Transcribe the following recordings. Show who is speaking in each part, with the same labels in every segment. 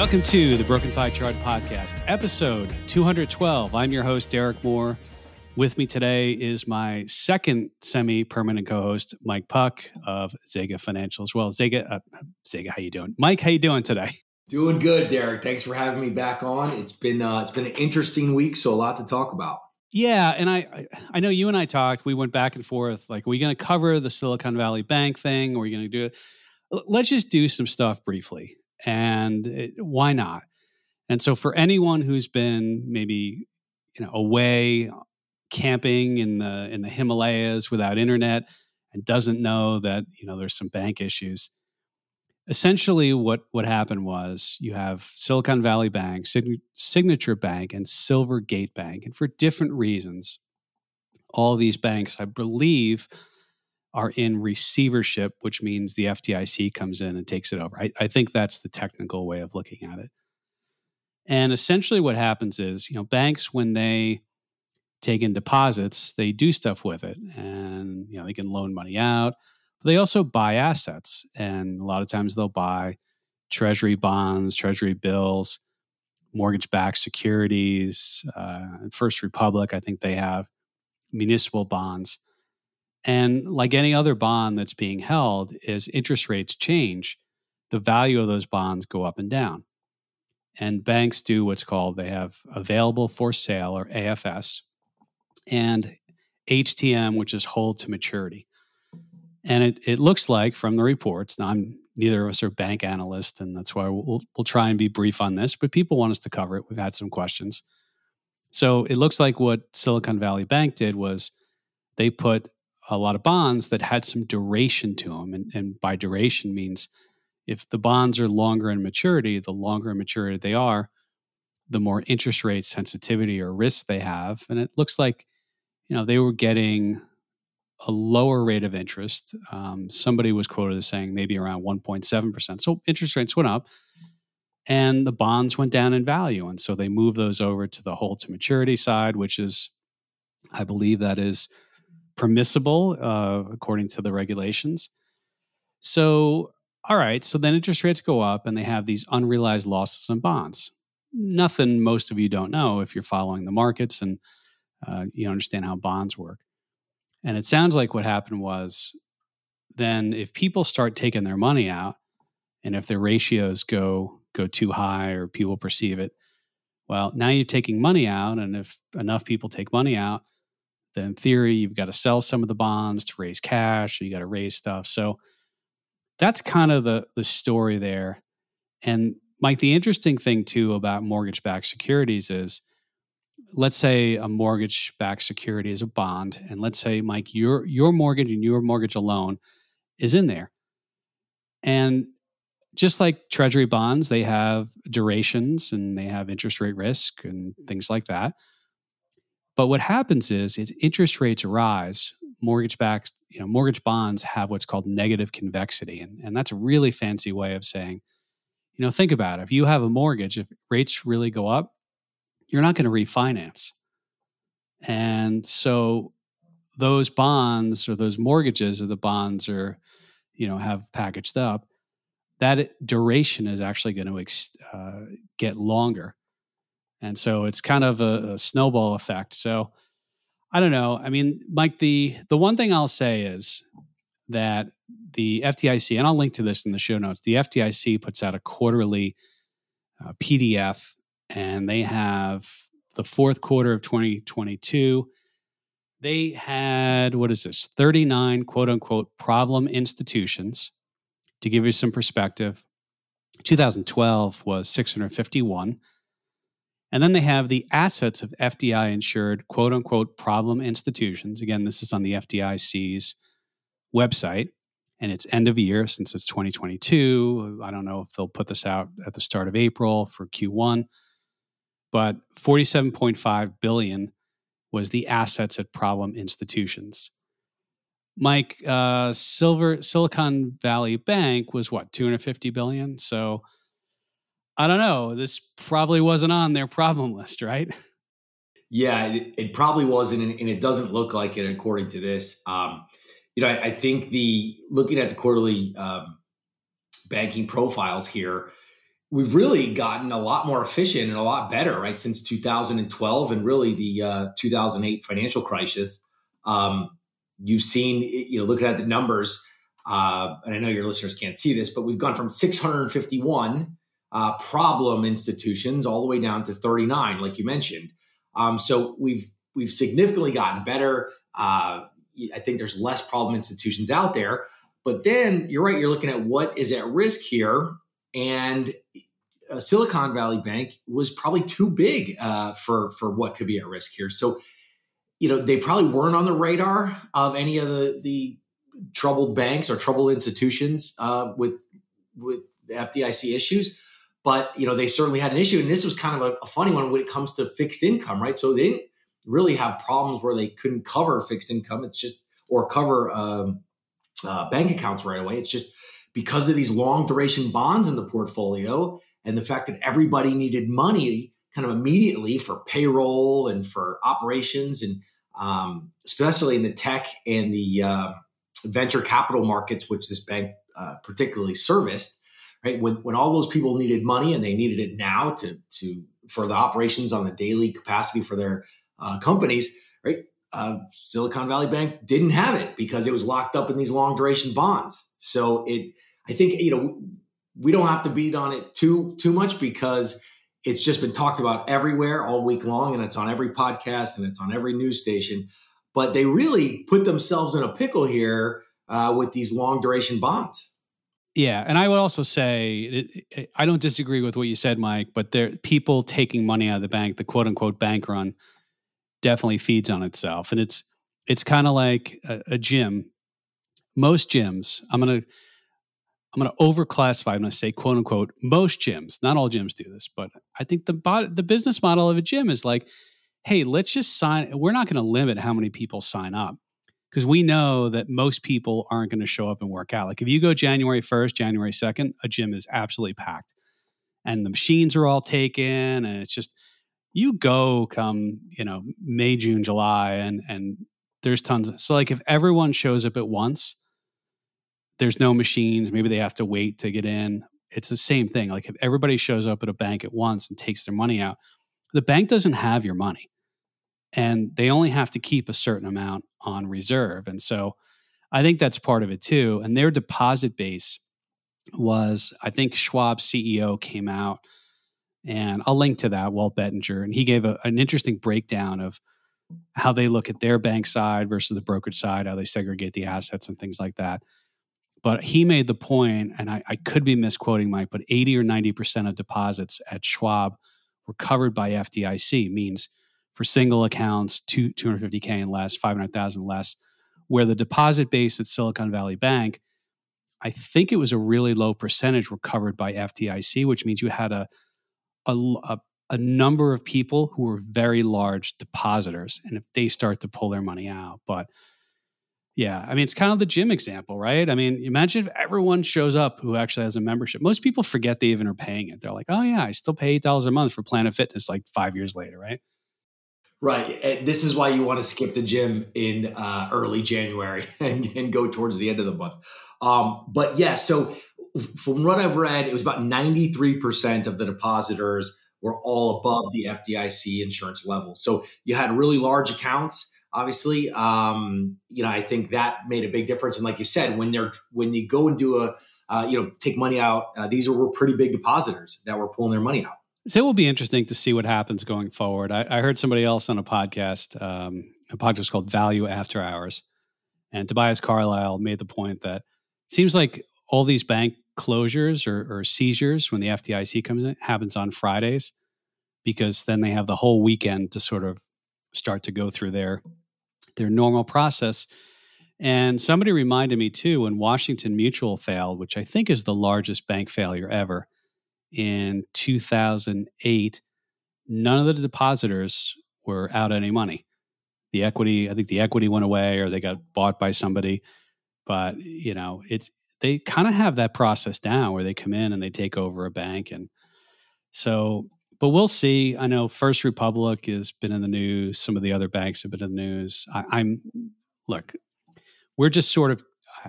Speaker 1: Welcome to the Broken Pie Chart Podcast, episode 212. I'm your host, Derek Moore. With me today is my second semi-permanent co-host, Mike Puck of Zega Financial as well. Zega, uh, Zega, how you doing? Mike, how you doing today?
Speaker 2: Doing good, Derek. Thanks for having me back on. It's been uh, it's been an interesting week, so a lot to talk about.
Speaker 1: Yeah, and I I know you and I talked. We went back and forth. Like, are we going to cover the Silicon Valley Bank thing? Or are we going to do it? Let's just do some stuff briefly and it, why not? And so for anyone who's been maybe you know away camping in the in the Himalayas without internet and doesn't know that you know there's some bank issues essentially what what happened was you have Silicon Valley Bank, Signature Bank and Silvergate Bank and for different reasons all these banks I believe are in receivership, which means the FDIC comes in and takes it over. I, I, think that's the technical way of looking at it. And essentially, what happens is, you know, banks when they take in deposits, they do stuff with it, and you know they can loan money out. But they also buy assets, and a lot of times they'll buy treasury bonds, treasury bills, mortgage-backed securities. Uh, First Republic, I think they have municipal bonds and like any other bond that's being held, as interest rates change, the value of those bonds go up and down. And banks do what's called they have available for sale or AFS and HTM, which is hold to maturity. And it, it looks like from the reports, now I'm neither of us are bank analysts, and that's why we'll, we'll try and be brief on this, but people want us to cover it. We've had some questions. So it looks like what Silicon Valley Bank did was they put a lot of bonds that had some duration to them. And, and by duration means if the bonds are longer in maturity, the longer in maturity they are, the more interest rate sensitivity or risk they have. And it looks like, you know, they were getting a lower rate of interest. Um, somebody was quoted as saying maybe around 1.7%. So interest rates went up and the bonds went down in value. And so they moved those over to the hold to maturity side, which is, I believe that is permissible uh, according to the regulations. So, all right, so then interest rates go up and they have these unrealized losses in bonds. Nothing most of you don't know if you're following the markets and uh, you understand how bonds work. And it sounds like what happened was then if people start taking their money out and if their ratios go go too high or people perceive it, well, now you're taking money out and if enough people take money out, then in theory you've got to sell some of the bonds to raise cash or you got to raise stuff. So that's kind of the the story there. And mike the interesting thing too about mortgage backed securities is let's say a mortgage backed security is a bond and let's say mike your your mortgage and your mortgage alone is in there. And just like treasury bonds they have durations and they have interest rate risk and things like that but what happens is, is interest rates rise, mortgage backed, you know, mortgage bonds have what's called negative convexity. And, and that's a really fancy way of saying, you know, think about it. If you have a mortgage, if rates really go up, you're not going to refinance. And so those bonds or those mortgages or the bonds are, you know, have packaged up, that duration is actually going to uh, get longer. And so it's kind of a, a snowball effect. So I don't know. I mean, Mike, the the one thing I'll say is that the FDIC, and I'll link to this in the show notes. The FDIC puts out a quarterly uh, PDF, and they have the fourth quarter of 2022. They had what is this? 39 quote unquote problem institutions. To give you some perspective, 2012 was 651. And then they have the assets of FDI insured quote unquote problem institutions. Again, this is on the FDIC's website and it's end of year since it's 2022. I don't know if they'll put this out at the start of April for Q1, but 47.5 billion was the assets at problem institutions. Mike, uh, Silver Silicon Valley Bank was what 250 billion. So I don't know. This probably wasn't on their problem list, right?
Speaker 2: Yeah, it, it probably wasn't, and, and, it doesn't look like it according to this. Um, you know, I, I, think the looking at the quarterly um, banking profiles here, we've really gotten a lot more efficient and a lot better, right? Since 2012 and really the uh, 2008 financial crisis. Um, you've seen, you know, looking at the numbers, uh, and I know your listeners can't see this, but we've gone from 651 uh, problem institutions all the way down to 39, like you mentioned. Um, so we've we've significantly gotten better. Uh, I think there's less problem institutions out there. But then you're right, you're looking at what is at risk here. And uh, Silicon Valley Bank was probably too big uh, for, for what could be at risk here. So, you know, they probably weren't on the radar of any of the, the troubled banks or troubled institutions uh, with, with FDIC issues. But, you know, they certainly had an issue. And this was kind of a, a funny one when it comes to fixed income, right? So they didn't really have problems where they couldn't cover fixed income. It's just, or cover um, uh, bank accounts right away. It's just because of these long duration bonds in the portfolio and the fact that everybody needed money kind of immediately for payroll and for operations and um, especially in the tech and the uh, venture capital markets, which this bank uh, particularly serviced, right? When, when all those people needed money and they needed it now to, to for the operations on the daily capacity for their uh, companies, right? uh, Silicon Valley Bank didn't have it because it was locked up in these long duration bonds. So it, I think, you know, we don't have to beat on it too too much because it's just been talked about everywhere all week long, and it's on every podcast and it's on every news station. But they really put themselves in a pickle here uh, with these long duration bonds.
Speaker 1: Yeah, and I would also say I don't disagree with what you said, Mike. But there, people taking money out of the bank, the quote unquote bank run definitely feeds on itself. And it's it's kind of like a, a, gym. Most gyms, I'm gonna I'm gonna overclassify. I'm gonna say quote unquote most gyms. Not all gyms do this, but I think the the business model of a gym is like, hey, let's just sign. We're not to limit how many people sign up because we know that most people aren't going to show up and work out. Like if you go January 1st, January 2nd, a gym is absolutely packed. And the machines are all taken and it's just you go come you know may june july and and there's tons of, so like if everyone shows up at once there's no machines maybe they have to wait to get in. It's the same thing like if everybody shows up at a bank at once and takes their money out the bank doesn't have your money. And they only have to keep a certain amount on reserve and so i think that's part of it too and their deposit base was i think Schwab ceo came out and I'll link to that, Walt Bettinger. And he gave a, an interesting breakdown of how they look at their bank side versus the brokerage side, how they segregate the assets and things like that. But he made the point, and I, I could be misquoting Mike, but 80 or 90% of deposits at Schwab were covered by FDIC, means for single accounts, two, 250K and less, 500,000 less, where the deposit base at Silicon Valley Bank, I think it was a really low percentage were covered by FDIC, which means you had a a, a, a number of people who are very large depositors, and if they start to pull their money out, but yeah, I mean, it's kind of the gym example, right? I mean, imagine if everyone shows up who actually has a membership. Most people forget they even are paying it. They're like, oh, yeah, I still pay $8 a month for Planet Fitness like five years later, right?
Speaker 2: Right. This is why you want to skip the gym in uh, early January and, and, go towards the end of the month. Um, but yeah, so from what I've read, it was about 93% of the depositors were all above the FDIC insurance level. So you had really large accounts. Obviously, um, you know, I think that made a big difference. And like you said, when they're when you go and do a, uh, you know, take money out, uh, these were pretty big depositors that were pulling their money out.
Speaker 1: So it will be interesting to see what happens going forward. I, I heard somebody else on a podcast, um, a podcast called Value After Hours, and Tobias Carlisle made the point that seems like all these bank closures or, or, seizures when the FDIC comes in happens on Fridays because then they have the whole weekend to sort of start to go through their their normal process. And somebody reminded me too when Washington Mutual failed, which I think is the largest bank failure ever in 2008, none of the depositors were out any money. The equity, I think the equity went away or they got bought by somebody. But, you know, it's they kind of have that process down where they come in and they take over a bank and so but we'll see. I know first republic has been in the news. Some of the other banks have been in the news. I, am look we're just sort of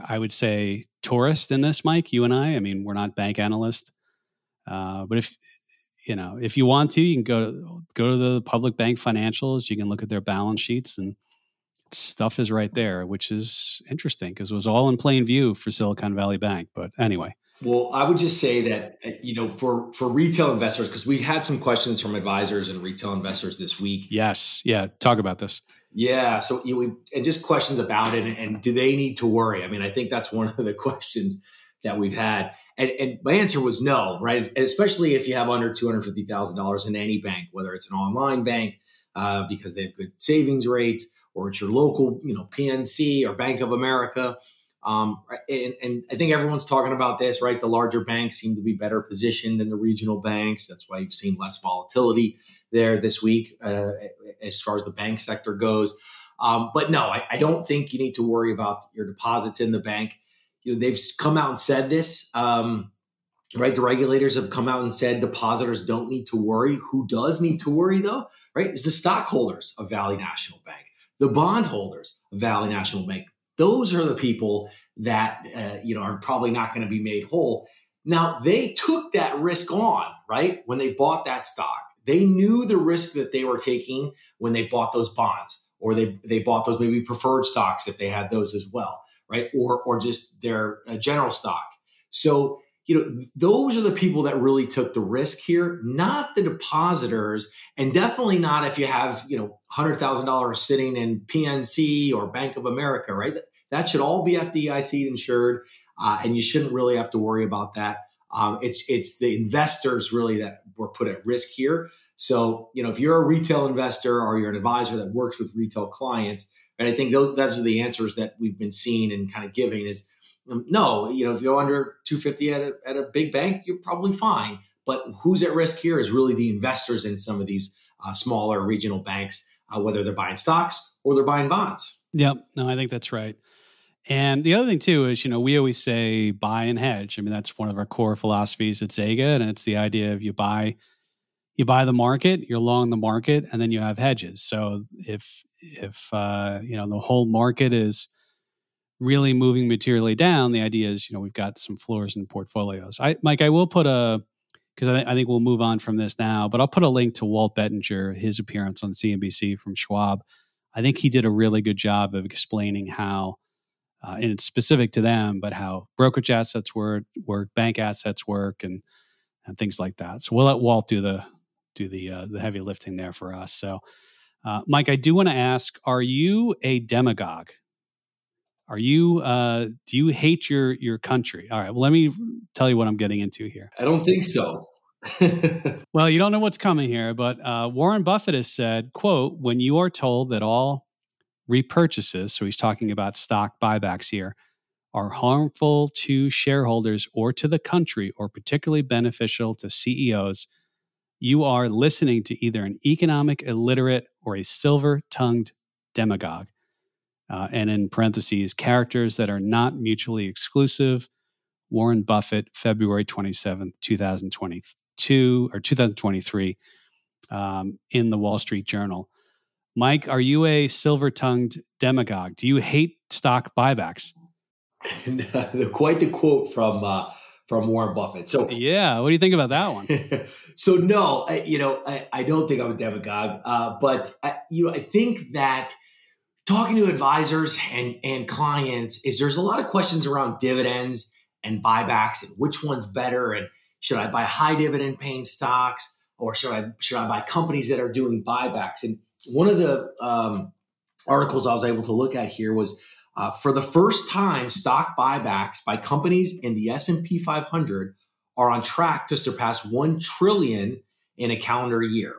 Speaker 1: i would say tourist in this mike you and i. I mean we're not bank analysts Uh, but if you know if you want to, you can go to, go to the public bank financials. You can look at their balance sheets and stuff is right there, which is interesting because it was all in plain view for Silicon Valley Bank. But anyway.
Speaker 2: Well, I would just say that uh, you know for for retail investors because we had some questions from advisors and retail investors this week.
Speaker 1: Yes, yeah, talk about this.
Speaker 2: Yeah, so you know, and just questions about it and, and do they need to worry? I mean, I think that's one of the questions that we've had, and, and my answer was no, right? Especially if you have under two hundred fifty thousand dollars in any bank, whether it's an online bank uh, because they have good savings rates, or it's your local, you know, PNC or Bank of America um, and, and, I think everyone's talking about this, right? The larger banks seem to be better positioned than the regional banks. That's why you've seen less volatility there this week uh, as far as the bank sector goes. Um, but no, I, I, don't think you need to worry about your deposits in the bank. You know, they've come out and said this, um, right? The regulators have come out and said depositors don't need to worry. Who does need to worry though, right? Is the stockholders of Valley National Bank, the bondholders of Valley National Bank those are the people that uh, you know are probably not going to be made whole. Now they took that risk on, right? When they bought that stock, they knew the risk that they were taking when they bought those bonds, or they they bought those maybe preferred stocks if they had those as well, right? Or or just their uh, general stock. So you know those are the people that really took the risk here, not the depositors, and definitely not if you have you know hundred thousand dollars sitting in PNC or Bank of America, right? That should all be FDIC insured, uh, and you shouldn't really have to worry about that. Um, it's it's the investors really that were put at risk here. So you know if you're a retail investor or you're an advisor that works with retail clients, and I think those those are the answers that we've been seeing and kind of giving is um, no, you know if you're under 250 at a, at a big bank, you're probably fine. But who's at risk here is really the investors in some of these uh, smaller regional banks, uh, whether they're buying stocks or they're buying bonds.
Speaker 1: Yep, no, I think that's right. And the other thing too is, you know, we always say buy and hedge. I mean, that's one of our core philosophies at Zega, and it's the idea of you buy, you buy the market, you're long the market, and then you have hedges. So if if uh, you know the whole market is really moving materially down, the idea is, you know, we've got some floors in portfolios. I, Mike, I will put a because I, I, think we'll move on from this now, but I'll put a link to Walt Bettinger, his appearance on CNBC from Schwab. I think he did a really good job of explaining how uh, and it's specific to them, but how brokerage assets work, work, bank assets work, and and things like that. So we'll let Walt do the do the uh, the heavy lifting there for us. So, uh, Mike, I do want to ask: Are you a demagogue? Are you uh, do you hate your your country? All right. Well, let me tell you what I'm getting into here.
Speaker 2: I don't think so.
Speaker 1: well, you don't know what's coming here, but uh, Warren Buffett has said, "quote When you are told that all repurchases, so he's talking about stock buybacks here, are harmful to shareholders or to the country or particularly beneficial to CEOs, you are listening to either an economic illiterate or a silver tongued demagogue. Uh, and in parentheses, characters that are not mutually exclusive. Warren Buffett, February 27th, 2022 or 2023, um, in the Wall Street Journal. Mike, are you a silver tongued demagogue? Do you hate stock buybacks?
Speaker 2: Quite the quote from uh, from Warren Buffett. So
Speaker 1: yeah, what do you think about that one?
Speaker 2: so no, I, you know, I, I, don't think I'm a demagogue, uh, but I, you know, I think that talking to advisors and and clients is there's a lot of questions around dividends and buybacks and which one's better and should I buy high dividend paying stocks or should I should I buy companies that are doing buybacks and one of the um, articles I was able to look at here was uh, for the first time, stock buybacks by companies in the S&P 500 are on track to surpass 1 trillion in a calendar year.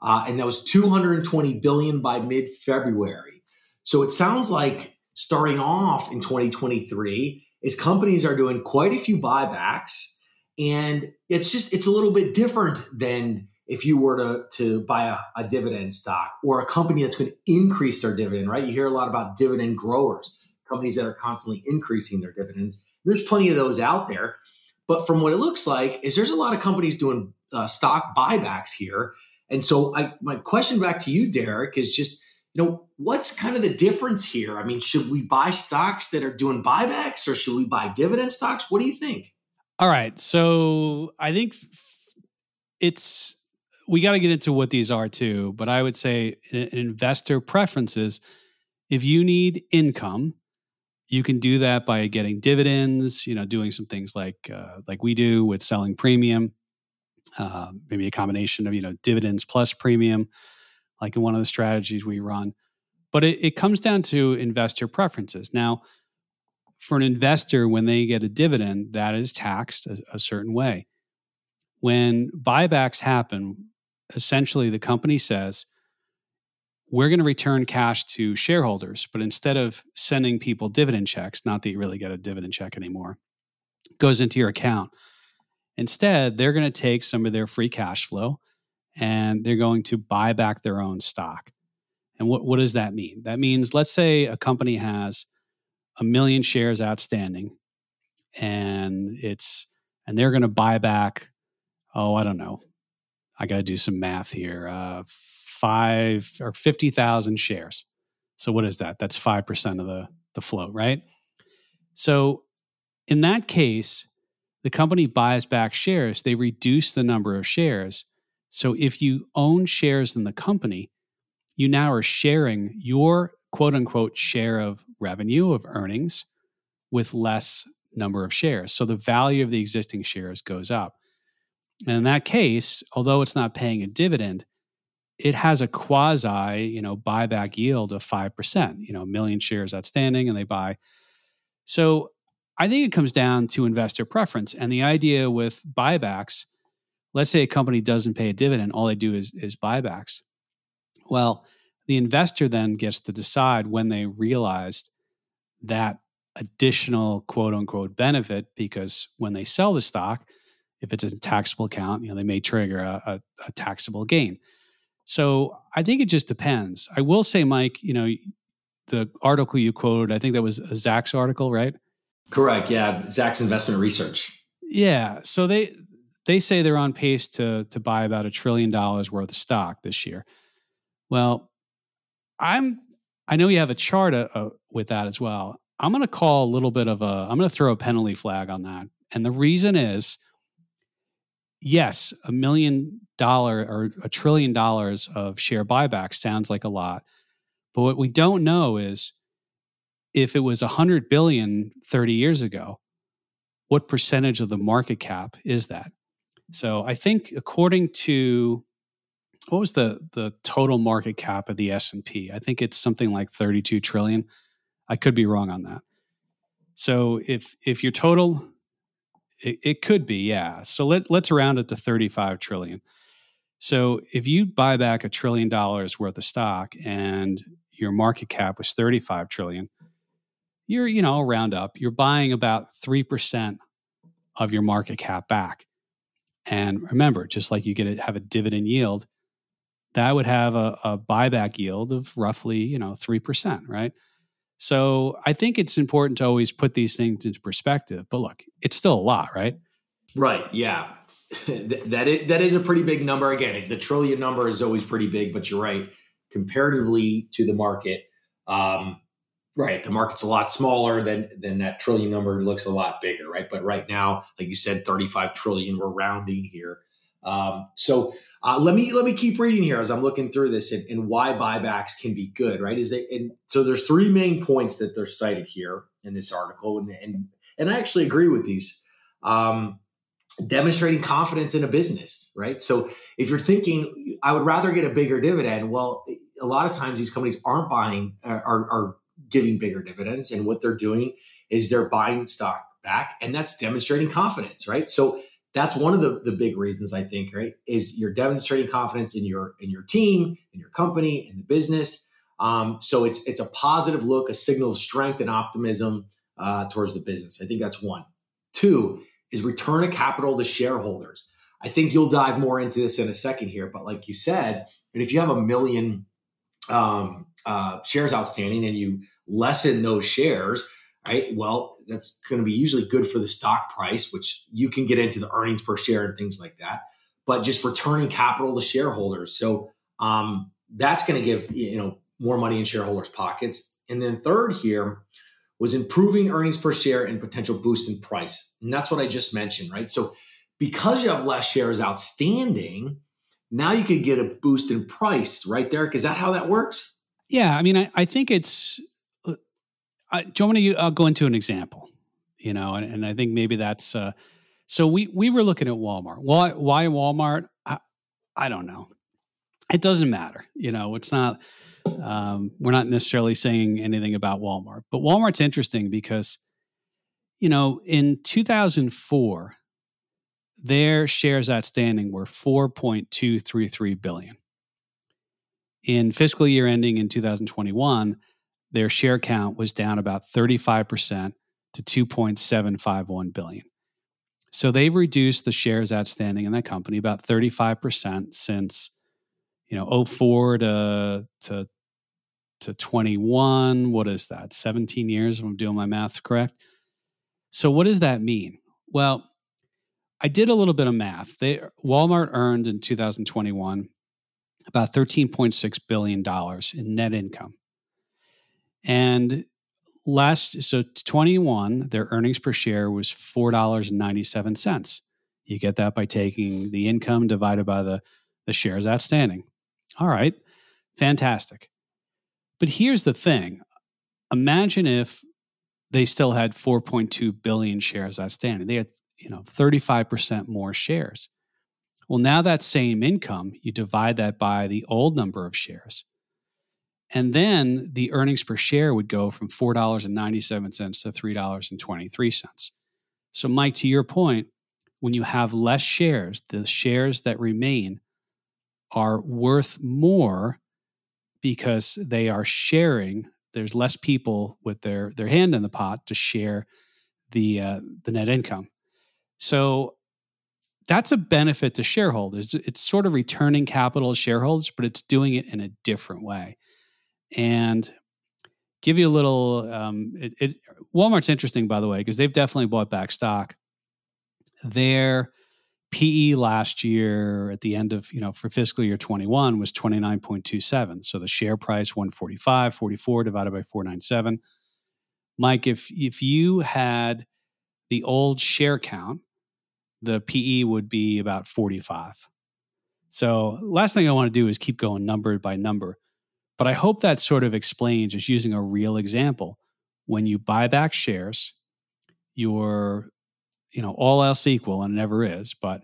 Speaker 2: Uh, and that was 220 billion by mid-February. So it sounds like starting off in 2023 is companies are doing quite a few buybacks and it's just it's a little bit different than if you were to, to buy a, a dividend stock or a company that's going to increase their dividend, right? You hear a lot about dividend growers, companies that are constantly increasing their dividends. There's plenty of those out there. But from what it looks like, is there's a lot of companies doing uh, stock buybacks here. And so I, my question back to you, Derek, is just, you know, what's kind of the difference here? I mean, should we buy stocks that are doing buybacks or should we buy dividend stocks? What do you think?
Speaker 1: All right. So I think it's we got to get into what these are too, but I would say investor preferences if you need income, you can do that by getting dividends, you know, doing some things like uh, like we do with selling premium, uh, maybe a combination of you know dividends plus premium, like in one of the strategies we run. But it, it comes down to investor preferences. Now, for an investor, when they get a dividend, that is taxed a, a certain way. When buybacks happen, essentially the company says, we're going to return cash to shareholders, but instead of sending people dividend checks, not that you really get a dividend check anymore, goes into your account. Instead, they're going to take some of their free cash flow and they're going to buy back their own stock. And what, what does that mean? That means, let's say a company has a million shares outstanding and it's and they're going to buy back oh i don't know i got to do some math here uh, five or 50,000 shares. So what is that? That's 5% of the the float right? So in that case the company buys back shares. They reduce the number of shares. So if you own shares in the company you now are sharing your quote unquote share of revenue of earnings with less number of shares. So the value of the existing shares goes up. And in that case, although it's not paying a dividend, it has a quasi, you know, buyback yield of 5%, you know, a million shares outstanding and they buy. So I think it comes down to investor preference. And the idea with buybacks, let's say a company doesn't pay a dividend, all they do is, is buybacks. Well, the investor then gets to decide when they realized that additional quote unquote benefit because when they sell the stock, if it's a taxable account, you know, they may trigger a, a, a taxable gain. So I think it just depends. I will say, Mike, you know, the article you quoted, I think that was a Zacks article, right?
Speaker 2: Correct. Yeah, Zacks Investment Research.
Speaker 1: Yeah. So they they say they're on pace to to buy about a trillion dollars worth of stock this year. Well, I'm I know you have a chart uh, uh with that as well. I'm going to call a little bit of a I'm going to throw a penalty flag on that. And the reason is yes, a million dollar or a trillion dollars of share buyback sounds like a lot. But what we don't know is if it was 100 billion 30 years ago, what percentage of the market cap is that? So I think according to what was the the total market cap of the S&P? I think it's something like 32 trillion. I could be wrong on that. So if if your total it, it could be, yeah. So let let's round it to 35 trillion. So if you buy back a trillion dollars worth of stock and your market cap was 35 trillion, you're, you know, round up, you're buying about 3% of your market cap back. And remember, just like you get to have a dividend yield, that would have a, a buyback yield of roughly, you know, 3%, right? So I think it's important to always put these things into perspective. But look, it's still a lot, right?
Speaker 2: Right. Yeah. that is, that is a pretty big number. Again, the trillion number is always pretty big, but you're right. Comparatively to the market, um, right? If the market's a lot smaller, then then that trillion number looks a lot bigger, right? But right now, like you said, 35 trillion. We're rounding here. Um, so uh, let me let me keep reading here as I'm looking through this and, and why buybacks can be good, right? Is that and so there's three main points that they're cited here in this article, and and, and I actually agree with these. Um, demonstrating confidence in a business, right? So if you're thinking, I would rather get a bigger dividend, well, a lot of times these companies aren't buying, are, are giving bigger dividends, and what they're doing is they're buying stock back, and that's demonstrating confidence, right? So that's one of the, the big reasons I think, right, is you're demonstrating confidence in your in your team, in your company, in the business. Um, so it's it's a positive look, a signal of strength and optimism uh, towards the business. I think that's one. Two is return of capital to shareholders. I think you'll dive more into this in a second here, but like you said, and if you have a million um, uh, shares outstanding and you lessen those shares, right? Well, that's going to be usually good for the stock price, which you can get into the earnings per share and things like that. But just returning capital to shareholders, so um, that's going to give you know more money in shareholders' pockets. And then third here, was improving earnings per share and potential boost in price. And that's what I just mentioned, right? So because you have less shares outstanding, now you could get a boost in price, right, Derek? Is that how that works?
Speaker 1: Yeah, I mean, I, I think it's. I, do you want me to uh, go into an example? You know, and, and I think maybe that's. Uh, so we we were looking at Walmart. Why why Walmart? I, I don't know. It doesn't matter. You know, it's not. Um, we're not necessarily saying anything about Walmart, but Walmart's interesting because, you know, in 2004, their shares outstanding were 4.233 billion. In fiscal year ending in 2021, their share count was down about 35% to 2.751 billion. So they've reduced the shares outstanding in that company about 35% since you know 04 to to to 21 what is that? 17 years if i'm doing my math correct? So what does that mean? Well i did a little bit of math. They walmart earned in 2021 about 13.6 billion dollars in net income and last so 21 their earnings per share was $4.97 you get that by taking the income divided by the the shares outstanding all right fantastic but here's the thing imagine if they still had 4.2 billion shares outstanding. They had, you know, 35% more shares. Well, now that same income, you divide that by the old number of shares. And then the earnings per share would go from $4.97 to $3.23. So, Mike, to your point, when you have less shares, the shares that remain are worth more because they are sharing. There's less people with their their hand in the pot to share the uh, the net income. So that's a benefit to shareholders. It's sort of returning capital to shareholders, but it's doing it in a different way. And give you a little. Um, it, it, Walmart's interesting, by the way, because they've definitely bought back stock. Their PE last year at the end of, you know, for fiscal year 21 was 29.27. So the share price 145, 44 divided by 497. Mike, if if you had the old share count, the PE would be about 45. So last thing I want to do is keep going number by number. But I hope that sort of explains just using a real example. When you buy back shares, your you know, all else equal, and it never is, but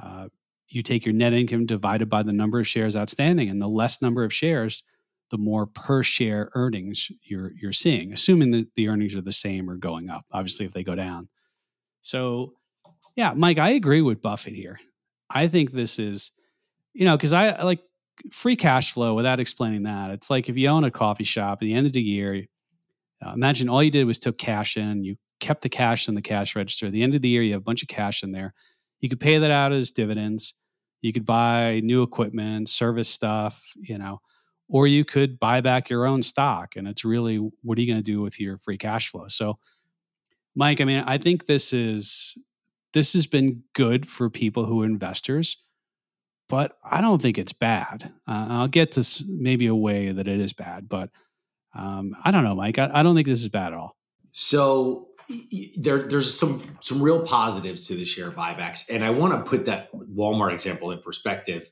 Speaker 1: uh, you take your net income divided by the number of shares outstanding, and the less number of shares, the more per share earnings you're you're seeing, assuming that the earnings are the same or going up. Obviously, if they go down. So, yeah, Mike, I agree with Buffett here. I think this is, you know, because I like free cash flow without explaining that. It's like if you own a coffee shop at the end of the year, uh, imagine all you did was took cash in, you kept the cash in the cash register. At the end of the year, you have a bunch of cash in there. You could pay that out as dividends. You could buy new equipment, service stuff, you know, or you could buy back your own stock. And it's really what are you going to do with your free cash flow? So, Mike, I mean, I think this is this has been good for people who are investors, but I don't think it's bad. Uh, I'll get to maybe a way that it is bad, but um, I don't know, Mike. I, I don't think this is bad at all.
Speaker 2: So there, there's some some real positives to the share buybacks, and I want to put that Walmart example in perspective.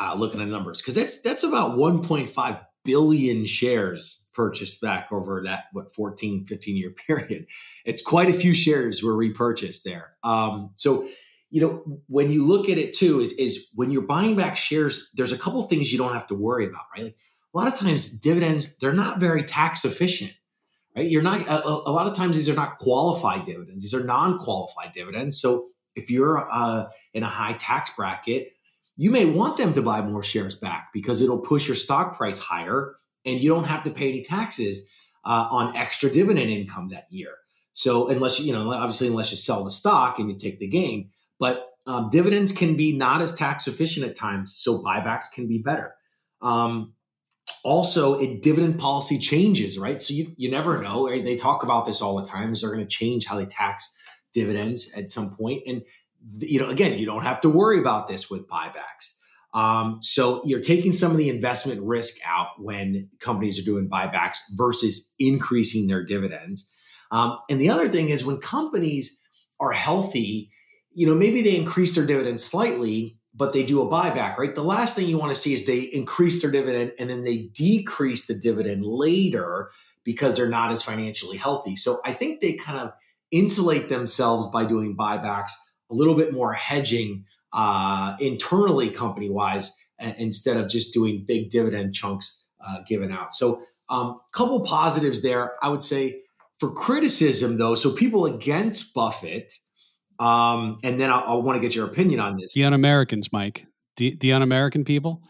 Speaker 2: Uh, looking at numbers, because that's that's about 1.5 billion shares purchased back over that what 14 15 year period it's quite a few shares were repurchased there um, so you know when you look at it too is is when you're buying back shares there's a couple things you don't have to worry about right like a lot of times dividends they're not very tax efficient right? You're not, a, a, lot of times these are not qualified dividends. These are non-qualified dividends. So if you're uh, in a high tax bracket, you may want them to buy more shares back because it'll push your stock price higher and you don't have to pay any taxes uh, on extra dividend income that year. So unless you, you know, obviously unless you sell the stock and you take the gain, but um, dividends can be not as tax efficient at times. So buybacks can be better. Um, also it dividend policy changes, right? So you, you never know. Right? They talk about this all the time. Is they're going to change how they tax dividends at some point. And you know, again, you don't have to worry about this with buybacks. Um, so you're taking some of the investment risk out when companies are doing buybacks versus increasing their dividends. Um, and the other thing is when companies are healthy, you know, maybe they increase their dividend slightly, but they do a buyback, right? The last thing you want to see is they increase their dividend and then they decrease the dividend later because they're not as financially healthy. So I think they kind of insulate themselves by doing buybacks, a little bit more hedging uh, internally, company wise, instead of just doing big dividend chunks uh, given out. So, a um, couple positives there. I would say for criticism, though, so people against Buffett, um, and then I, I want to get your opinion on this.
Speaker 1: The un Americans, Mike. The, the un American people?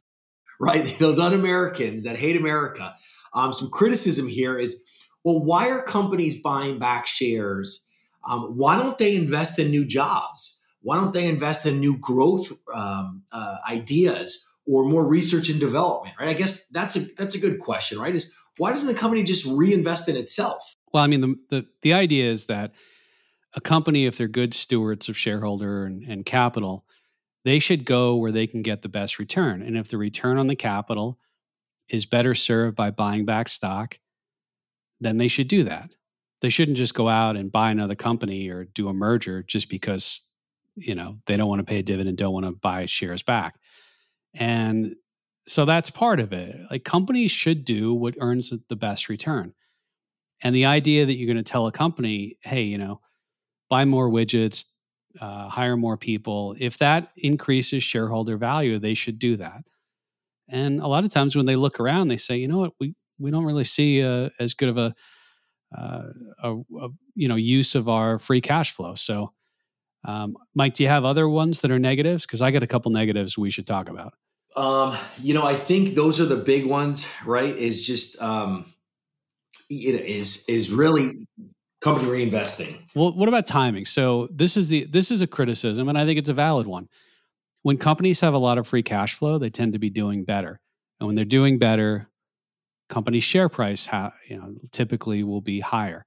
Speaker 2: Right. Those un Americans that hate America. Um, some criticism here is well, why are companies buying back shares? Um, why don't they invest in new jobs? Why don't they invest in new growth um, uh, ideas or more research and development? Right. I guess that's a that's a good question. Right. Is why doesn't the company just reinvest in itself?
Speaker 1: Well, I mean, the the, the idea is that a company, if they're good stewards of shareholder and, and capital, they should go where they can get the best return. And if the return on the capital is better served by buying back stock, then they should do that. They shouldn't just go out and buy another company or do a merger just because you know they don't want to pay a dividend, don't want to buy shares back. And so that's part of it. Like companies should do what earns the best return. And the idea that you're going to tell a company, hey, you know, buy more widgets, uh, hire more people, if that increases shareholder value, they should do that. And a lot of times when they look around, they say, you know what, we, we don't really see uh, as good of a, uh, a, a, you know use of our free cash flow. So, um, Mike, do you have other ones that are negatives? Because I got a couple negatives we should talk about.
Speaker 2: Um, you know, I think those are the big ones, right? Is just um, it is is really company reinvesting.
Speaker 1: Well, what about timing? So this is the this is a criticism, and I think it's a valid one. When companies have a lot of free cash flow, they tend to be doing better, and when they're doing better, company share price ha- you know typically will be higher.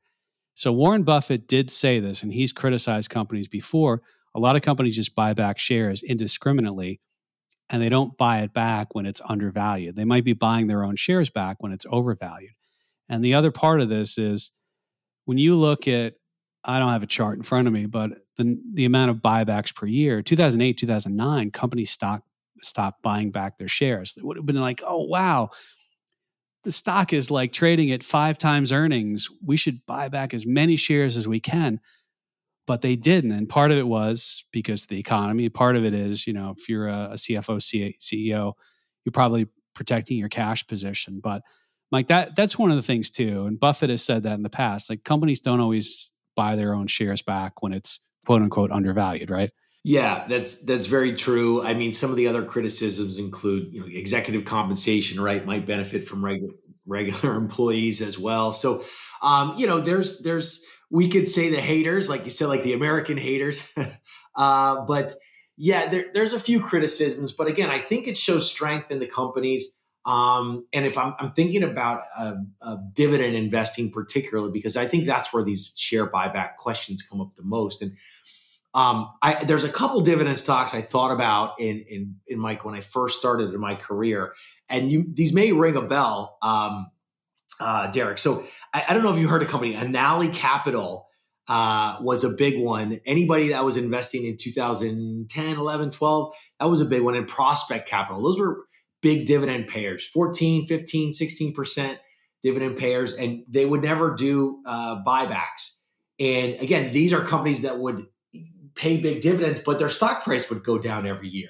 Speaker 1: So Warren Buffett did say this, and he's criticized companies before. A lot of companies just buy back shares indiscriminately, and they don't buy it back when it's undervalued. They might be buying their own shares back when it's overvalued. And the other part of this is when you look at I don't have a chart in front of me, but the the amount of buybacks per year, 2008, 2009, companies stock stopped buying back their shares. It would have been like, oh wow, the stock is like trading at five times earnings. We should buy back as many shares as we can. But they didn't. And part of it was because the economy. Part of it is, you know, if you're a, a CFO, CEO, you're probably protecting your cash position. But Mike, that that's one of the things too. And Buffett has said that in the past. Like companies don't always buy their own shares back when it's quote unquote undervalued, right?
Speaker 2: Yeah, that's that's very true. I mean, some of the other criticisms include, you know, executive compensation, right, might benefit from regular regular employees as well. So, um, you know, there's there's we could say the haters, like you said, like the American haters, uh, but yeah, there, there's a few criticisms. But again, I think it shows strength in the companies. Um, and if I'm, I'm thinking about uh, uh, dividend investing, particularly because I think that's where these share buyback questions come up the most. And um, I, there's a couple dividend stocks I thought about in in in Mike when I first started in my career, and you these may ring a bell, um, uh, Derek. So I, I, don't know if you heard a company, Annaly Capital. Uh, was a big one. Anybody that was investing in 2010, 11, 12, that was a big one. And Prospect Capital, those were big dividend payers 14 15 16% dividend payers and they would never do uh, buybacks. And again these are companies that would pay big dividends but their stock price would go down every year.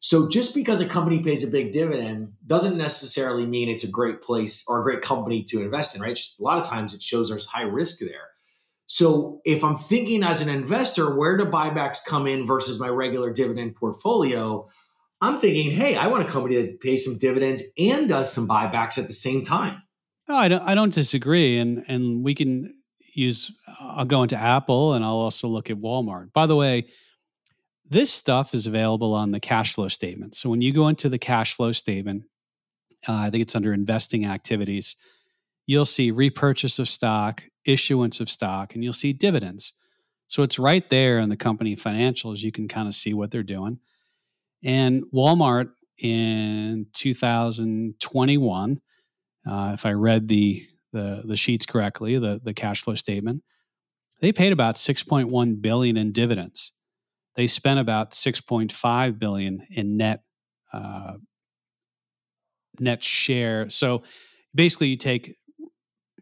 Speaker 2: So just because a company pays a big dividend doesn't necessarily mean it's a great place or a great company to invest in right? A lot of times it shows there's high risk there. So if i'm thinking as an investor where do buybacks come in versus my regular dividend portfolio I'm thinking, hey, I want a company that pays some dividends and does some buybacks at the same time.
Speaker 1: No, I don't. I don't disagree, and and we can use. I'll go into Apple, and I'll also look at Walmart. By the way, this stuff is available on the cash flow statement. So when you go into the cash flow statement, uh, I think it's under investing activities. You'll see repurchase of stock, issuance of stock, and you'll see dividends. So it's right there in the company financials. You can kind of see what they're doing. And Walmart in 2021, uh, if I read the, the, the sheets correctly, the the cash flow statement, they paid about 6.1 billion in dividends. They spent about 6.5 billion in net uh, net share. So basically, you take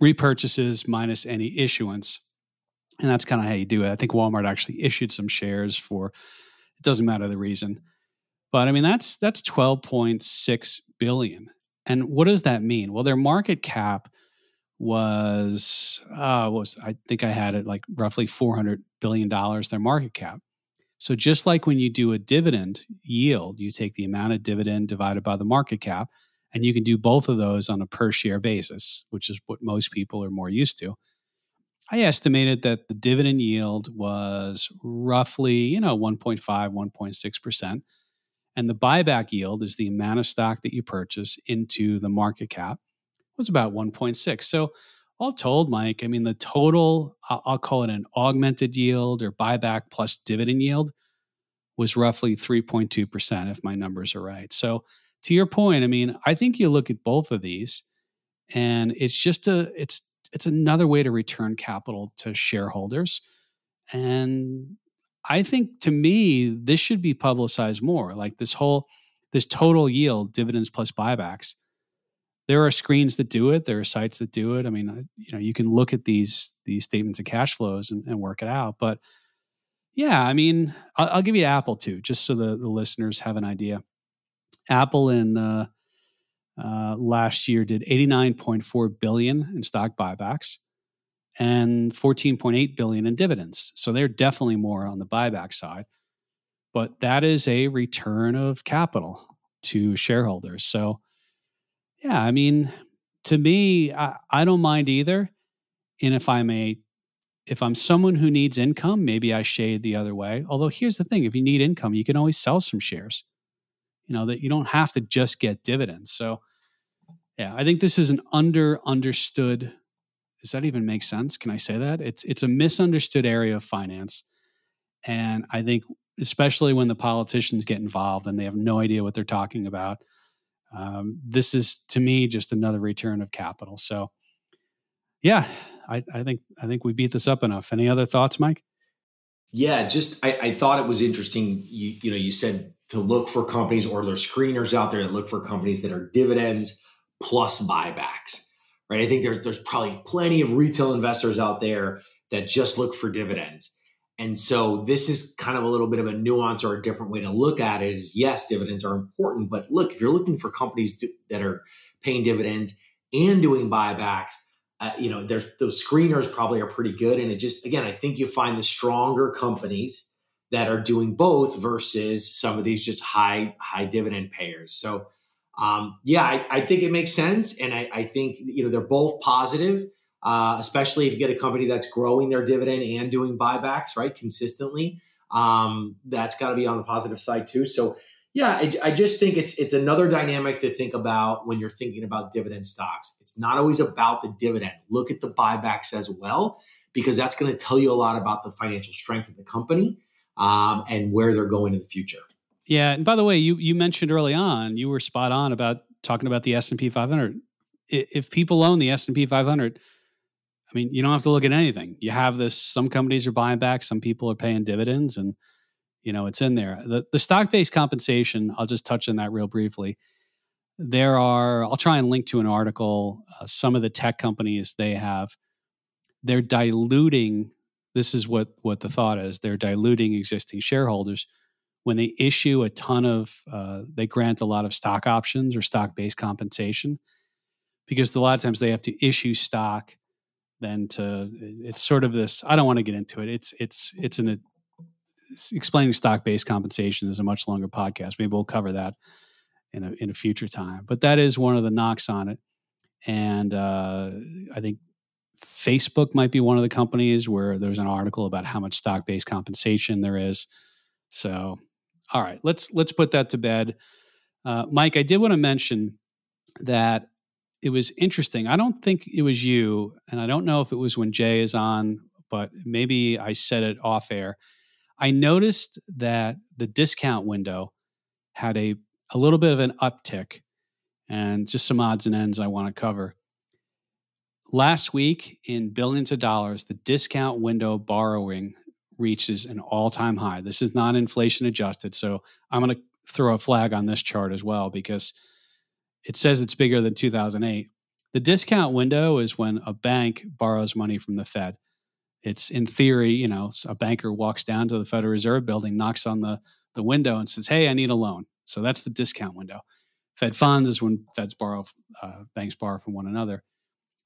Speaker 1: repurchases minus any issuance, and that's kind of how you do it. I think Walmart actually issued some shares for. It doesn't matter the reason, but I mean that's that's 12.6 billion. And what does that mean? Well, their market cap was uh was I think I had it like roughly 400 billion dollars their market cap. So just like when you do a dividend yield, you take the amount of dividend divided by the market cap and you can do both of those on a per share basis, which is what most people are more used to. I estimated that the dividend yield was roughly, you know, 1.5, 1.6%. And the buyback yield is the amount of stock that you purchase into the market cap was about 1.6. So all told, Mike, I mean, the total, I'll call it an augmented yield or buyback plus dividend yield was roughly 3.2%, if my numbers are right. So to your point, I mean, I think you look at both of these and it's just a, it's, it's another way to return capital to shareholders. And I think to me, this should be publicized more. Like this whole, this total yield, dividends plus buybacks. There are screens that do it. There are sites that do it. I mean, you know, you can look at these these statements of cash flows and, and work it out. But yeah, I mean, I'll, I'll, give you Apple too, just so the, the listeners have an idea. Apple in uh, uh, last year did 89.4 billion in stock buybacks and 14.8 billion in dividends. So they're definitely more on the buyback side. But that is a return of capital to shareholders. So yeah, I mean, to me, I, I don't mind either. And if I'm a if I'm someone who needs income, maybe I shade the other way. Although here's the thing, if you need income, you can always sell some shares. You know, that you don't have to just get dividends. So yeah, I think this is an under understood does that even make sense? Can I say that? It's it's a misunderstood area of finance. And I think especially when the politicians get involved and they have no idea what they're talking about, um, this is to me just another return of capital. So yeah, I, I think I think we beat this up enough. Any other thoughts, Mike?
Speaker 2: Yeah, just I, I thought it was interesting. You you know, you said to look for companies or there's screeners out there that look for companies that are dividends plus buybacks right? I think there's there's probably plenty of retail investors out there that just look for dividends. And so this is kind of a little bit of a nuance or a different way to look at it is yes, dividends are important, but look, if you're looking for companies to, that are paying dividends and doing buybacks, uh, you know, there's those screeners probably are pretty good. And it just, again, I think you find the stronger companies that are doing both versus some of these just high, high dividend payers. So um, yeah, I, I, think it makes sense, and I, I, think you know they're both positive, uh, especially if you get a company that's growing their dividend and doing buybacks right consistently. Um, that's got to be on the positive side too. So yeah, I, I, just think it's it's another dynamic to think about when you're thinking about dividend stocks. It's not always about the dividend. Look at the buybacks as well, because that's going to tell you a lot about the financial strength of the company um, and where they're going in the future.
Speaker 1: Yeah, and by the way, you you mentioned early on you were spot on about talking about the S and P 500. If people own the S and P 500, I mean, you don't have to look at anything. You have this. Some companies are buying back. Some people are paying dividends, and you know it's in there. The the stock based compensation. I'll just touch on that real briefly. There are. I'll try and link to an article. Uh, some of the tech companies they have. They're diluting. This is what what the thought is. They're diluting existing shareholders when they issue a ton of, uh, they grant a lot of stock options or stock based compensation because a lot of times they have to issue stock then to it's sort of this i don't want to get into it it's it's it's an explaining stock based compensation is a much longer podcast maybe we'll cover that in a in a future time but that is one of the knocks on it and uh, i think facebook might be one of the companies where there's an article about how much stock based compensation there is so all right, let's let's put that to bed. Uh, Mike, I did want to mention that it was interesting. I don't think it was you, and I don't know if it was when Jay is on, but maybe I said it off air. I noticed that the discount window had a a little bit of an uptick, and just some odds and ends I want to cover. last week, in billions of dollars, the discount window borrowing reaches an all time high. This is not inflation adjusted. So I'm going to throw a flag on this chart as well because it says it's bigger than 2008. The discount window is when a bank borrows money from the Fed. It's in theory, you know, a banker walks down to the Federal Reserve building, knocks on the, the window, and says, Hey, I need a loan. So that's the discount window. Fed funds is when Feds borrow, uh, banks borrow from one another.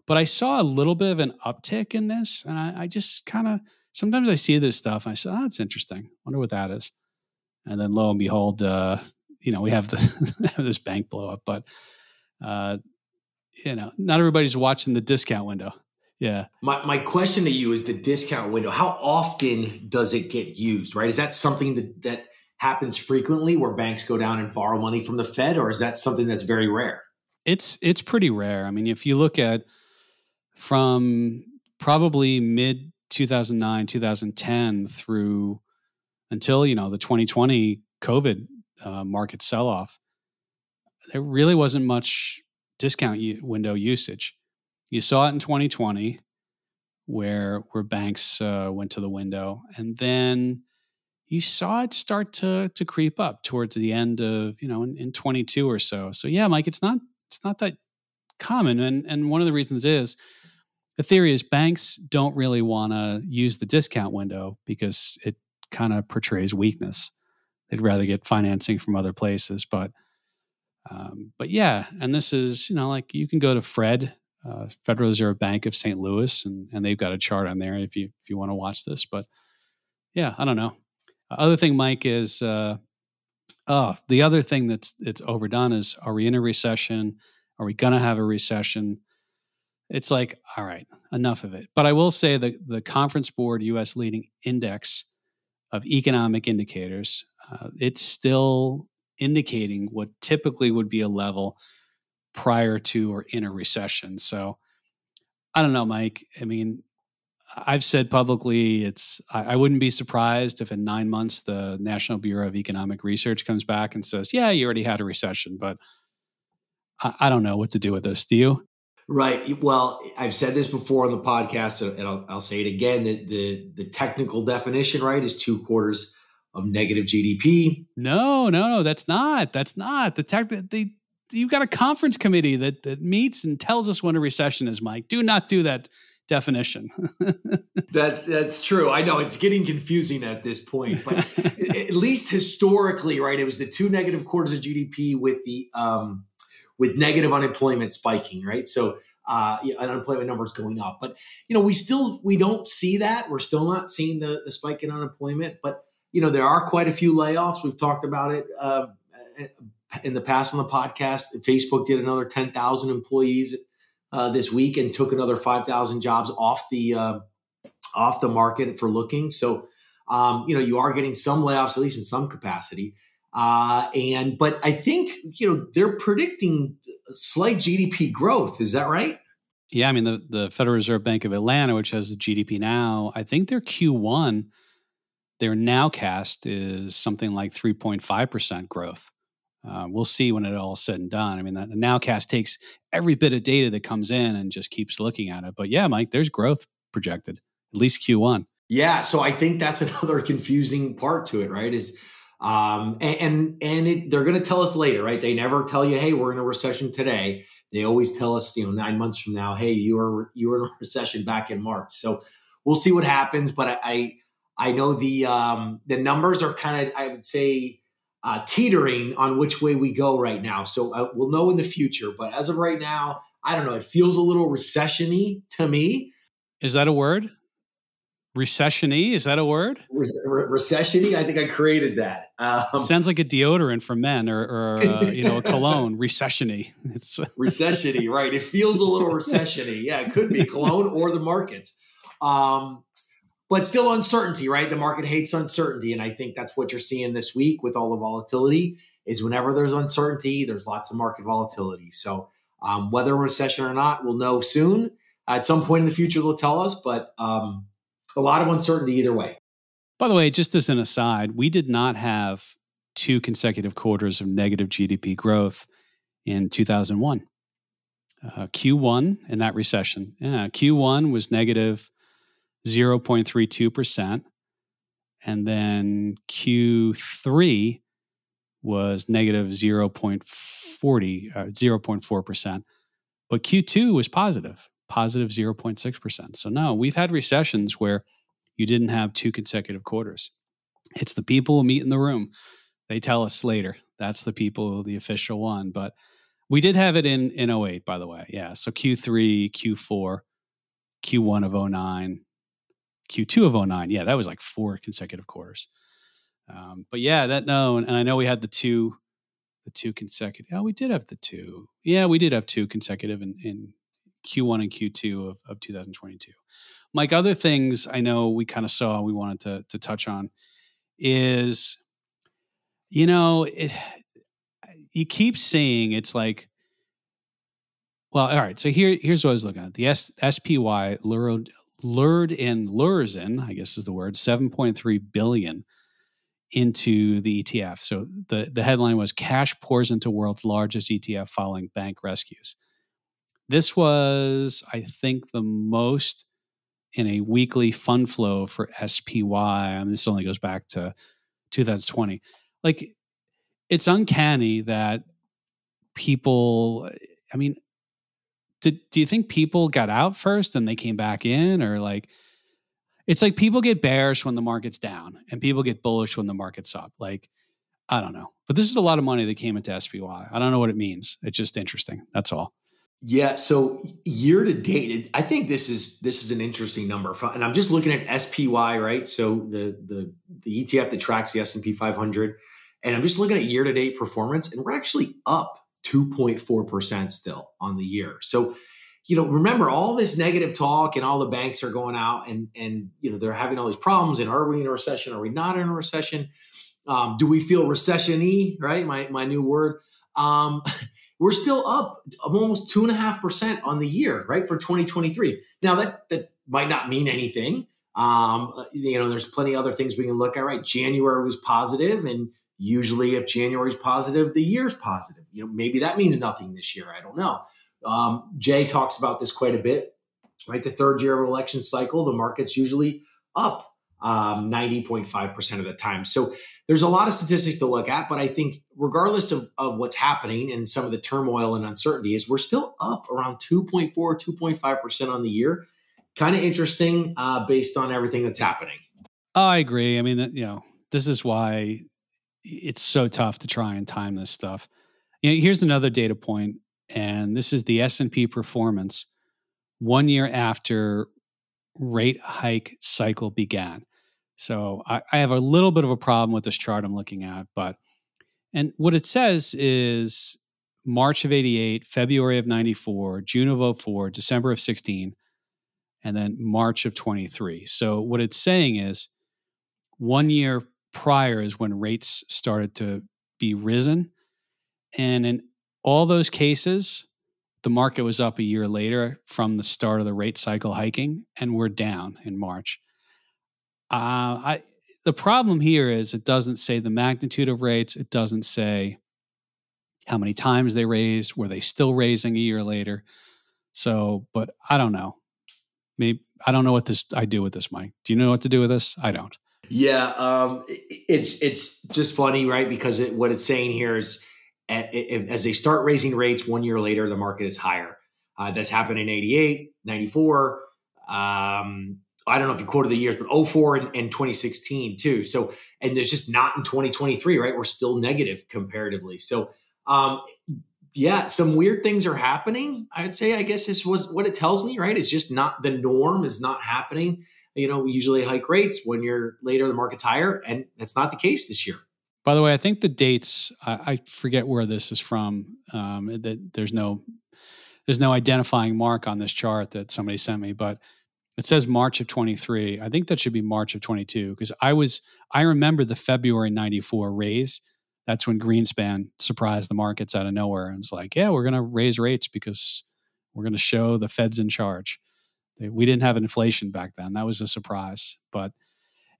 Speaker 1: But I saw a little bit of an uptick in this, and I, I just kind of sometimes I see this stuff and I say, "Oh, that's interesting. Wonder what that is." And then lo and behold, uh, you know, we have this this bank blow up. But uh, you know, not everybody's watching the discount window. Yeah.
Speaker 2: My my question to you is the discount window. How often does it get used? Right? Is that something that that happens frequently where banks go down and borrow money from the Fed, or is that something that's very rare?
Speaker 1: It's it's pretty rare. I mean, if you look at from probably mid 2009 2010 through until you know the 2020 covid uh, market sell off there really wasn't much discount u- window usage. You saw it in 2020 where where banks uh, went to the window and then you saw it start to to creep up towards the end of you know in, in 22 or so. So yeah mike it's not it's not that common and and one of the reasons is the theory is banks don't really want to use the discount window because it kind of portrays weakness. They'd rather get financing from other places, but um, but yeah, and this is you know like you can go to Fred, uh, Federal Reserve Bank of St. Louis, and and they've got a chart on there if you if you want to watch this. But yeah, I don't know. Other thing, Mike, is uh, oh the other thing that's it's overdone is are we in a recession? Are we gonna have a recession? It's like, all right, enough of it. But I will say that the Conference Board US leading index of economic indicators, uh, it's still indicating what typically would be a level prior to or in a recession. So I don't know, Mike. I mean, I've said publicly it's I, I, wouldn't be surprised if in nine months the National Bureau of Economic Research comes back and says, Yeah, you already had a recession, but I don't know what to do with this. Do you?
Speaker 2: Right. Well, I've said this before on the podcast, and I'll, I'll say it again. That the the technical definition, right, is two quarters of negative GDP.
Speaker 1: No, no, no, that's not. That's not the tech. The, you've got a conference committee that that meets and tells us when a recession is. Mike, do not do that definition.
Speaker 2: that's that's true. I know it's getting confusing at this point, but at least historically, right, it was the two negative quarters of GDP with the um, with negative unemployment spiking, right? So uh, you unemployment numbers going up, but you know we still we don't see that. We're still not seeing the the spike in unemployment, but you know there are quite a few layoffs. We've talked about it uh, in the past on the podcast. Facebook did another ten thousand employees uh, this week and took another five thousand jobs off the uh, off the market for looking. So um, you know you are getting some layoffs at least in some capacity. Uh, and but I think you know they're predicting slight GDP growth. Is that right?
Speaker 1: Yeah, I mean the the Federal Reserve Bank of Atlanta, which has the GDP now, I think their Q1, their nowcast is something like three point five percent growth. Uh, we'll see when it all said and done. I mean, the, the nowcast takes every bit of data that comes in and just keeps looking at it. But yeah, Mike, there's growth projected at least Q1.
Speaker 2: Yeah, so I think that's another confusing part to it, right? Is um, and and, and it, they're going to tell us later, right? They never tell you, hey, we're in a recession today. They always tell us, you know, nine months from now, hey, you were you were in a recession back in March. So we'll see what happens. But I I, I know the um, the numbers are kind of I would say uh, teetering on which way we go right now. So uh, we'll know in the future. But as of right now, I don't know. It feels a little recessiony to me.
Speaker 1: Is that a word? Recessiony is that a word?
Speaker 2: Re- recessiony. I think I created that.
Speaker 1: Um, Sounds like a deodorant for men, or, or uh, you know, a cologne. Recessiony. It's
Speaker 2: recessiony, right? It feels a little recessiony. Yeah, it could be cologne or the markets. Um, but still uncertainty, right? The market hates uncertainty, and I think that's what you're seeing this week with all the volatility. Is whenever there's uncertainty, there's lots of market volatility. So um, whether a recession or not, we'll know soon. At some point in the future, they'll tell us, but um, a lot of uncertainty either way.
Speaker 1: By the way, just as an aside, we did not have two consecutive quarters of negative GDP growth in 2001. uh, Q1 in that recession. Yeah, Q1 was negative 0.32%. And then Q3 was negative 0.40, uh, 0.4%. But Q2 was positive, positive 0.6%. So no, we've had recessions where you didn't have two consecutive quarters. It's the people who meet in the room. They tell us later. That's the people, the official one. But we did have it in in 08, by the way. Yeah. So Q3, Q4, Q1 of 09, Q2 of 09. Yeah, that was like four consecutive quarters. Um, but yeah, that no, and I know we had the two, the two consecutive. Oh, we did have the two. Yeah, we did have two consecutive in, in Q1 and Q2 of, of 2022. Mike, other things I know we kind of saw we wanted to to touch on is, you know, it, you keep saying it's like, well, all right. So here here's what I was looking at. The S, SPY lured lured in lures in, I guess is the word, 7.3 billion into the ETF. So the, the headline was Cash Pours into World's Largest ETF Following Bank Rescues. This was, I think, the most in a weekly fund flow for SPY. I mean, this only goes back to 2020. Like, it's uncanny that people, eh, I mean, did, do you think people got out first and they came back in? Or like it's like people get bearish when the market's down and people get bullish when the market's up. Like i don't know. But this is a lot of money that came into spy i don't know what it means. It's just interesting. That's all
Speaker 2: yeah so year to date i think this is this is an interesting number and i'm just looking at spy right so the the the etf that tracks the s&p 500 and i'm just looking at year to date performance and we're actually up 2.4% still on the year. So, you know, remember all this negative talk and all the banks are going out and and you know they're having all these problems. And are we in a recession? Are we not in a recession? Um, do we feel recession-y? Right, my my new word. Um, we're still up almost two and a half percent on the year, right, for 2023. Now that that might not mean anything. Um, you know, there's plenty of other things we can look at. Right, January was positive, and Usually, if January's positive, the year's positive. You know, maybe that means nothing this year. I don't know. Um, Jay talks about this quite a bit. Right, the third year of election cycle, the market's usually up um, 90.5% of the time. So there's a lot of statistics to look at, but I think regardless of, of what's happening and some of the turmoil and uncertainty is we're still up around 2.4, 2.5% on the year. Kind of interesting uh, based on everything that's happening.
Speaker 1: I agree. I mean, you know, this is why it's so tough to try and time this stuff. You know, here's another data point, and this is the S and P performance one year after rate hike cycle began. So I, I have a little bit of a problem with this chart I'm looking at, but and what it says is March of 88, February of 94, June of 04, December of 16, and then March of 23. So what it's saying is one year prior is when rates started to be risen. And in all those cases, the market was up a year later from the start of the rate cycle hiking, and we're down in March. Uh, I, the problem here is it doesn't say the magnitude of rates. It doesn't say how many times they raised. Were they still raising a year later? So, but I don't know. Maybe I don't know what this I do with this, Mike. Do you know what to do with this? I don't.
Speaker 2: Yeah, um, it's it's just funny, right? Because it, what it's saying here is, as they start raising rates one year later, the market is higher. Uh, that's happened in 88, 94. Um, I don't know if you quoted the years, but 04 and, and 2016 too. So, and there's just not in 2023, right? We're still negative comparatively. So, um, yeah, some weird things are happening. I would say, I guess this was what it tells me, right? It's just not the norm is not happening you know, we usually hike rates when you're later, the market's higher. And that's not the case this year.
Speaker 1: By the way, I think the dates, I, I forget where this is from. Um, that there's no, there's no identifying mark on this chart that somebody sent me, but it says March of 23. I think that should be March of 22 because I was, I remember the February 94 raise. That's when Greenspan surprised the markets out of nowhere and was like, yeah, we're going to raise rates because we're going to show the Fed's in charge. We didn't have inflation back then. That was a surprise. But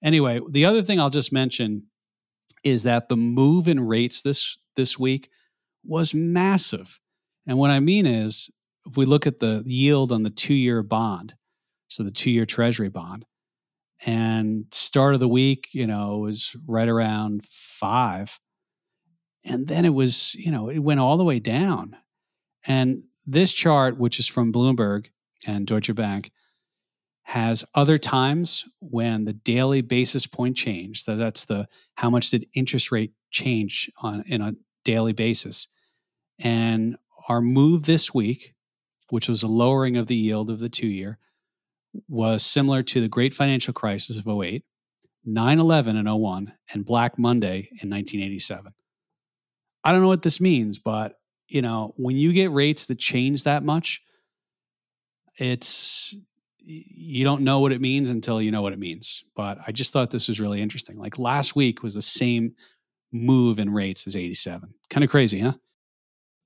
Speaker 1: anyway, the other thing I'll just mention is that the move in rates this this week was massive. And what I mean is if we look at the yield on the two year bond, so the two year treasury bond, and start of the week, you know, was right around five. And then it was, you know, it went all the way down. And this chart, which is from Bloomberg and Deutsche Bank, has other times when the daily basis point change. So that's the how much did interest rate change on in a daily basis. And our move this week, which was a lowering of the yield of the two year, was similar to the great financial crisis of 08, 9 11 in 01, and Black Monday in 1987. I don't know what this means, but you know, when you get rates that change that much, it's you don't know what it means until you know what it means. But I just thought this was really interesting. Like last week was the same move in rates as 87. Kind of crazy, huh?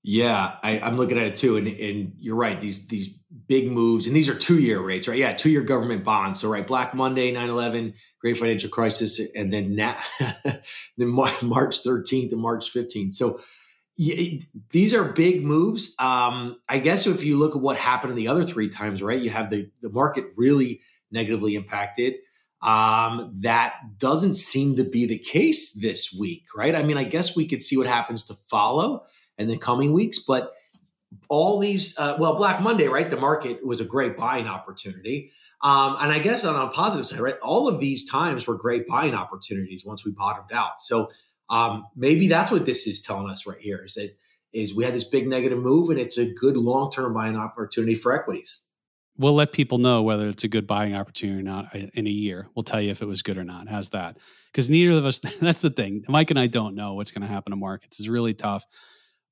Speaker 2: Yeah, I, am looking at it too, and, and you're right. These these big moves, and these are two year rates, right? Yeah, two year government bonds. So right, Black Monday, 9/11, Great Financial Crisis, and then now, then March 13th and March 15th. So yeah, these are big moves. Um, I guess if you look at what happened in the other three times, right, you have the the market really negatively impacted. Um, that doesn't seem to be the case this week, right? I mean, I guess we could see what happens to follow in the coming weeks. But all these, uh, well, Black Monday, right? The market was a great buying opportunity. Um, and I guess on a positive side, right? All of these times were great buying opportunities once we bottomed out. So um, maybe that's what this is telling us right here is that is we had this big negative move and it's a good long term buying opportunity for equities.
Speaker 1: We'll let people know whether it's a good buying opportunity or not uh, in a year. We'll tell you if it was good or not. How's that? Because neither of us, that's the thing. Mike and I don't know what's going to happen to markets. It's really tough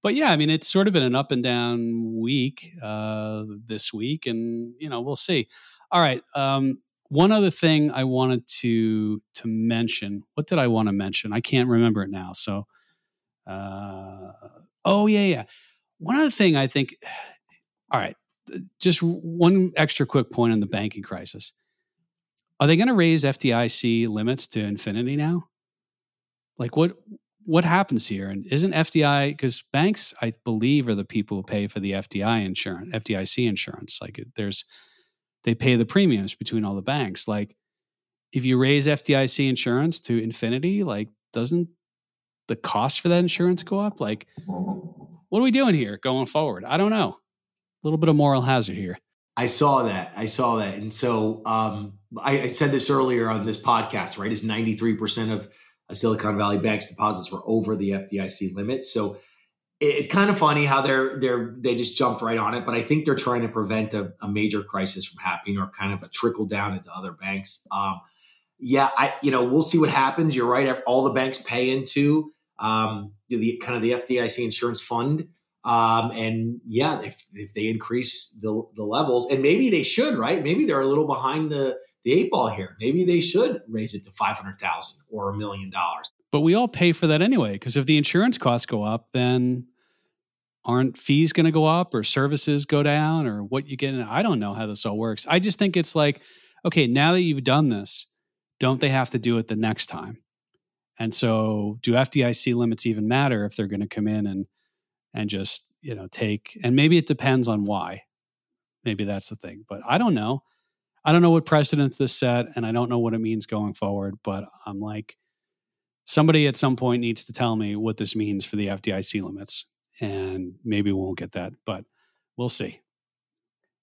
Speaker 1: but yeah, I mean, it's sort of been an up and down week uh, this week, and you know, we'll see. All right. Um, one other thing I wanted to to mention. What did I want to mention? I can't remember it now. So, uh, oh yeah, yeah. One other thing I think. All right, just one extra quick point on the banking crisis. Are they going to raise FDIC limits to infinity now? Like what? What happens here? And isn't FDI because banks, I believe, are the people who pay for the FDI insurance, FDIC insurance. Like there's, they pay the premiums between all the banks. Like if you raise FDIC insurance to infinity, like doesn't the cost for that insurance go up? Like, what are we doing here going forward? I don't know. A little bit of moral hazard here.
Speaker 2: I saw that. I saw that. And so um, I, I said this earlier on this podcast, right? Is 93% of Silicon Valley Bank's deposits were over the FDIC limit. So it's kind of funny how they're they're they just jumped right on it, but I think they're trying to prevent a, a major crisis from happening or kind of a trickle down into other banks. Um, yeah, I you know we'll see what happens. You're right; all the banks pay into um, the kind of the FDIC insurance fund, um, and yeah, if, if they increase the the levels, and maybe they should, right? Maybe they're a little behind the the eight ball here. Maybe they should raise it to 500,000 or a million dollars.
Speaker 1: But we all pay for that anyway because if the insurance costs go up, then aren't fees going to go up or services go down or what you get? I don't know how this all works. I just think it's like, okay, now that you've done this, don't they have to do it the next time? And so, do FDIC limits even matter if they're going to come in and and just you know take? And maybe it depends on why. Maybe that's the thing, but I don't know. I don't know what precedents this set, and I don't know what it means going forward. But I'm like, somebody at some point needs to tell me what this means for the FDIC limits, and maybe we won't get that, but we'll see.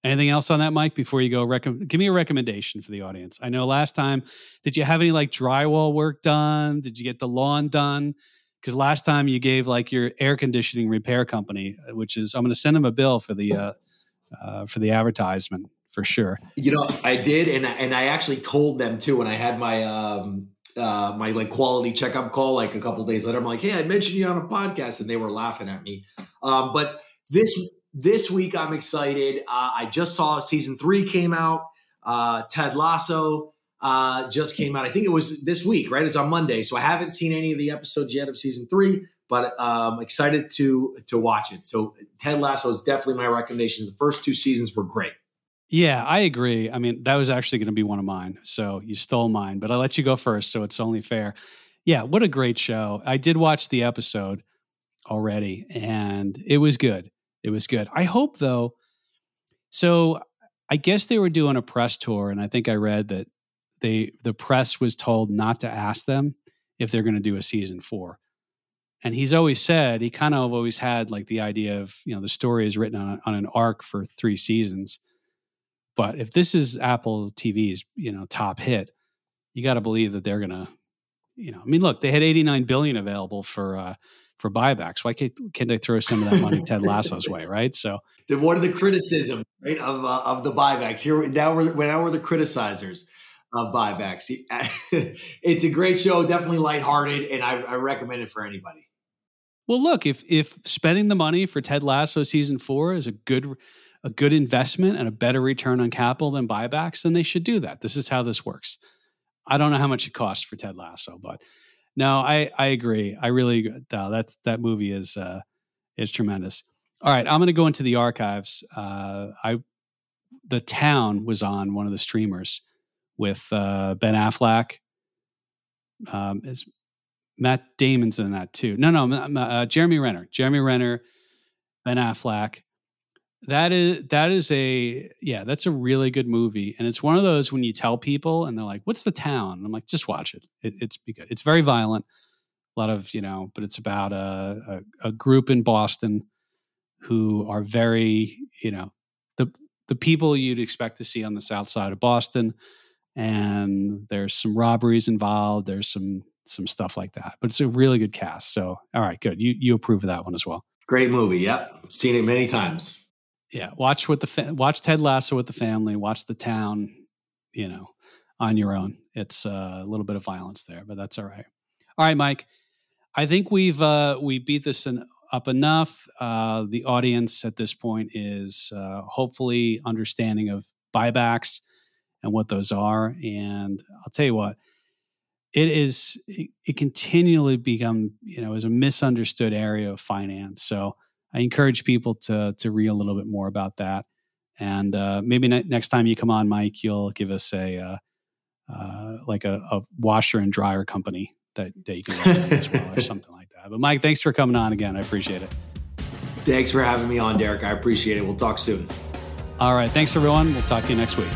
Speaker 1: Anything else on that, Mike? Before you go, rec- give me a recommendation for the audience. I know last time, did you have any like drywall work done? Did you get the lawn done? Because last time you gave like your air conditioning repair company, which is I'm going to send them a bill for the uh, uh, for the advertisement for sure.
Speaker 2: You know, I did, and and I actually told them too when I had my um uh my like quality checkup call like a couple days later. I'm like, hey, I mentioned you on a podcast, and they were laughing at me. Um, but this this week I'm excited. Uh, I just saw season three came out. Uh, Ted Lasso uh, just came out. I think it was this week, right? It's on Monday, so I haven't seen any of the episodes yet of season three, but um, excited to to watch it. So Ted Lasso is definitely my recommendation. The first two seasons were great.
Speaker 1: Yeah, I agree. I mean, that was actually going to be one of mine. So you stole mine, but I let you go first. So it's only fair. Yeah, what a great show. I did watch the episode already and it was good. It was good. I hope, though, So I guess they were doing a press tour, and I think I read that they the press was told not to ask them if they're going to do a season four. And he's always said he kind of always had like the idea of you know the story is written on, on an arc for three seasons, but if this is Apple TV's you know top hit, you got to believe that they're gonna you know I mean look they had 89 billion available for uh, for buybacks. Why can't, can't they throw some of that money Ted Lasso's way, right? So
Speaker 2: then what are the criticism right, of uh, of the buybacks? Here now we're now we're the criticizers of buybacks. it's a great show, definitely lighthearted, and I, I recommend it for anybody.
Speaker 1: Well, look if if spending the money for Ted Lasso season four is a good a good investment and a better return on capital than buybacks, then they should do that. This is how this works. I don't know how much it costs for Ted Lasso, but no, I I agree. I really no, that's that movie is uh is tremendous. All right, I'm going to go into the archives. Uh, I the town was on one of the streamers with uh, Ben Affleck. Um, is Matt Damon's in that too? No, no, uh, Jeremy Renner. Jeremy Renner, Ben Affleck. That is that is a yeah, that's a really good movie, and it's one of those when you tell people and they're like, "What's the town?" I'm like, "Just watch it. it it's good. It's very violent, a lot of you know, but it's about a, a, a group in Boston who are very you know the the people you'd expect to see on the south side of Boston, and there's some robberies involved. There's some some stuff like that, but it's a really good cast. So, all right, good. You you approve of that one as well.
Speaker 2: Great movie. Yep, seen it many times
Speaker 1: yeah watch with the fa- watch ted lasso with the family watch the town you know on your own. It's uh, a little bit of violence there but that's all right. All right mike i think we've uh, we beat this in, up enough. Uh, the audience at this point is uh, hopefully understanding of buybacks and what those are and i'll tell you what it is it, it continually become you know is a misunderstood area of finance. So I encourage people to to read a little bit more about that. And uh, maybe ne- next time you come on, Mike, you'll give us a uh, uh, like a, a, washer and dryer company that, that you can as well, or something like that. But Mike, thanks for coming on again. I appreciate it.
Speaker 2: Thanks for having me on, Derek. I appreciate it. We'll talk soon.
Speaker 1: All right. Thanks, everyone. We'll talk to you next week.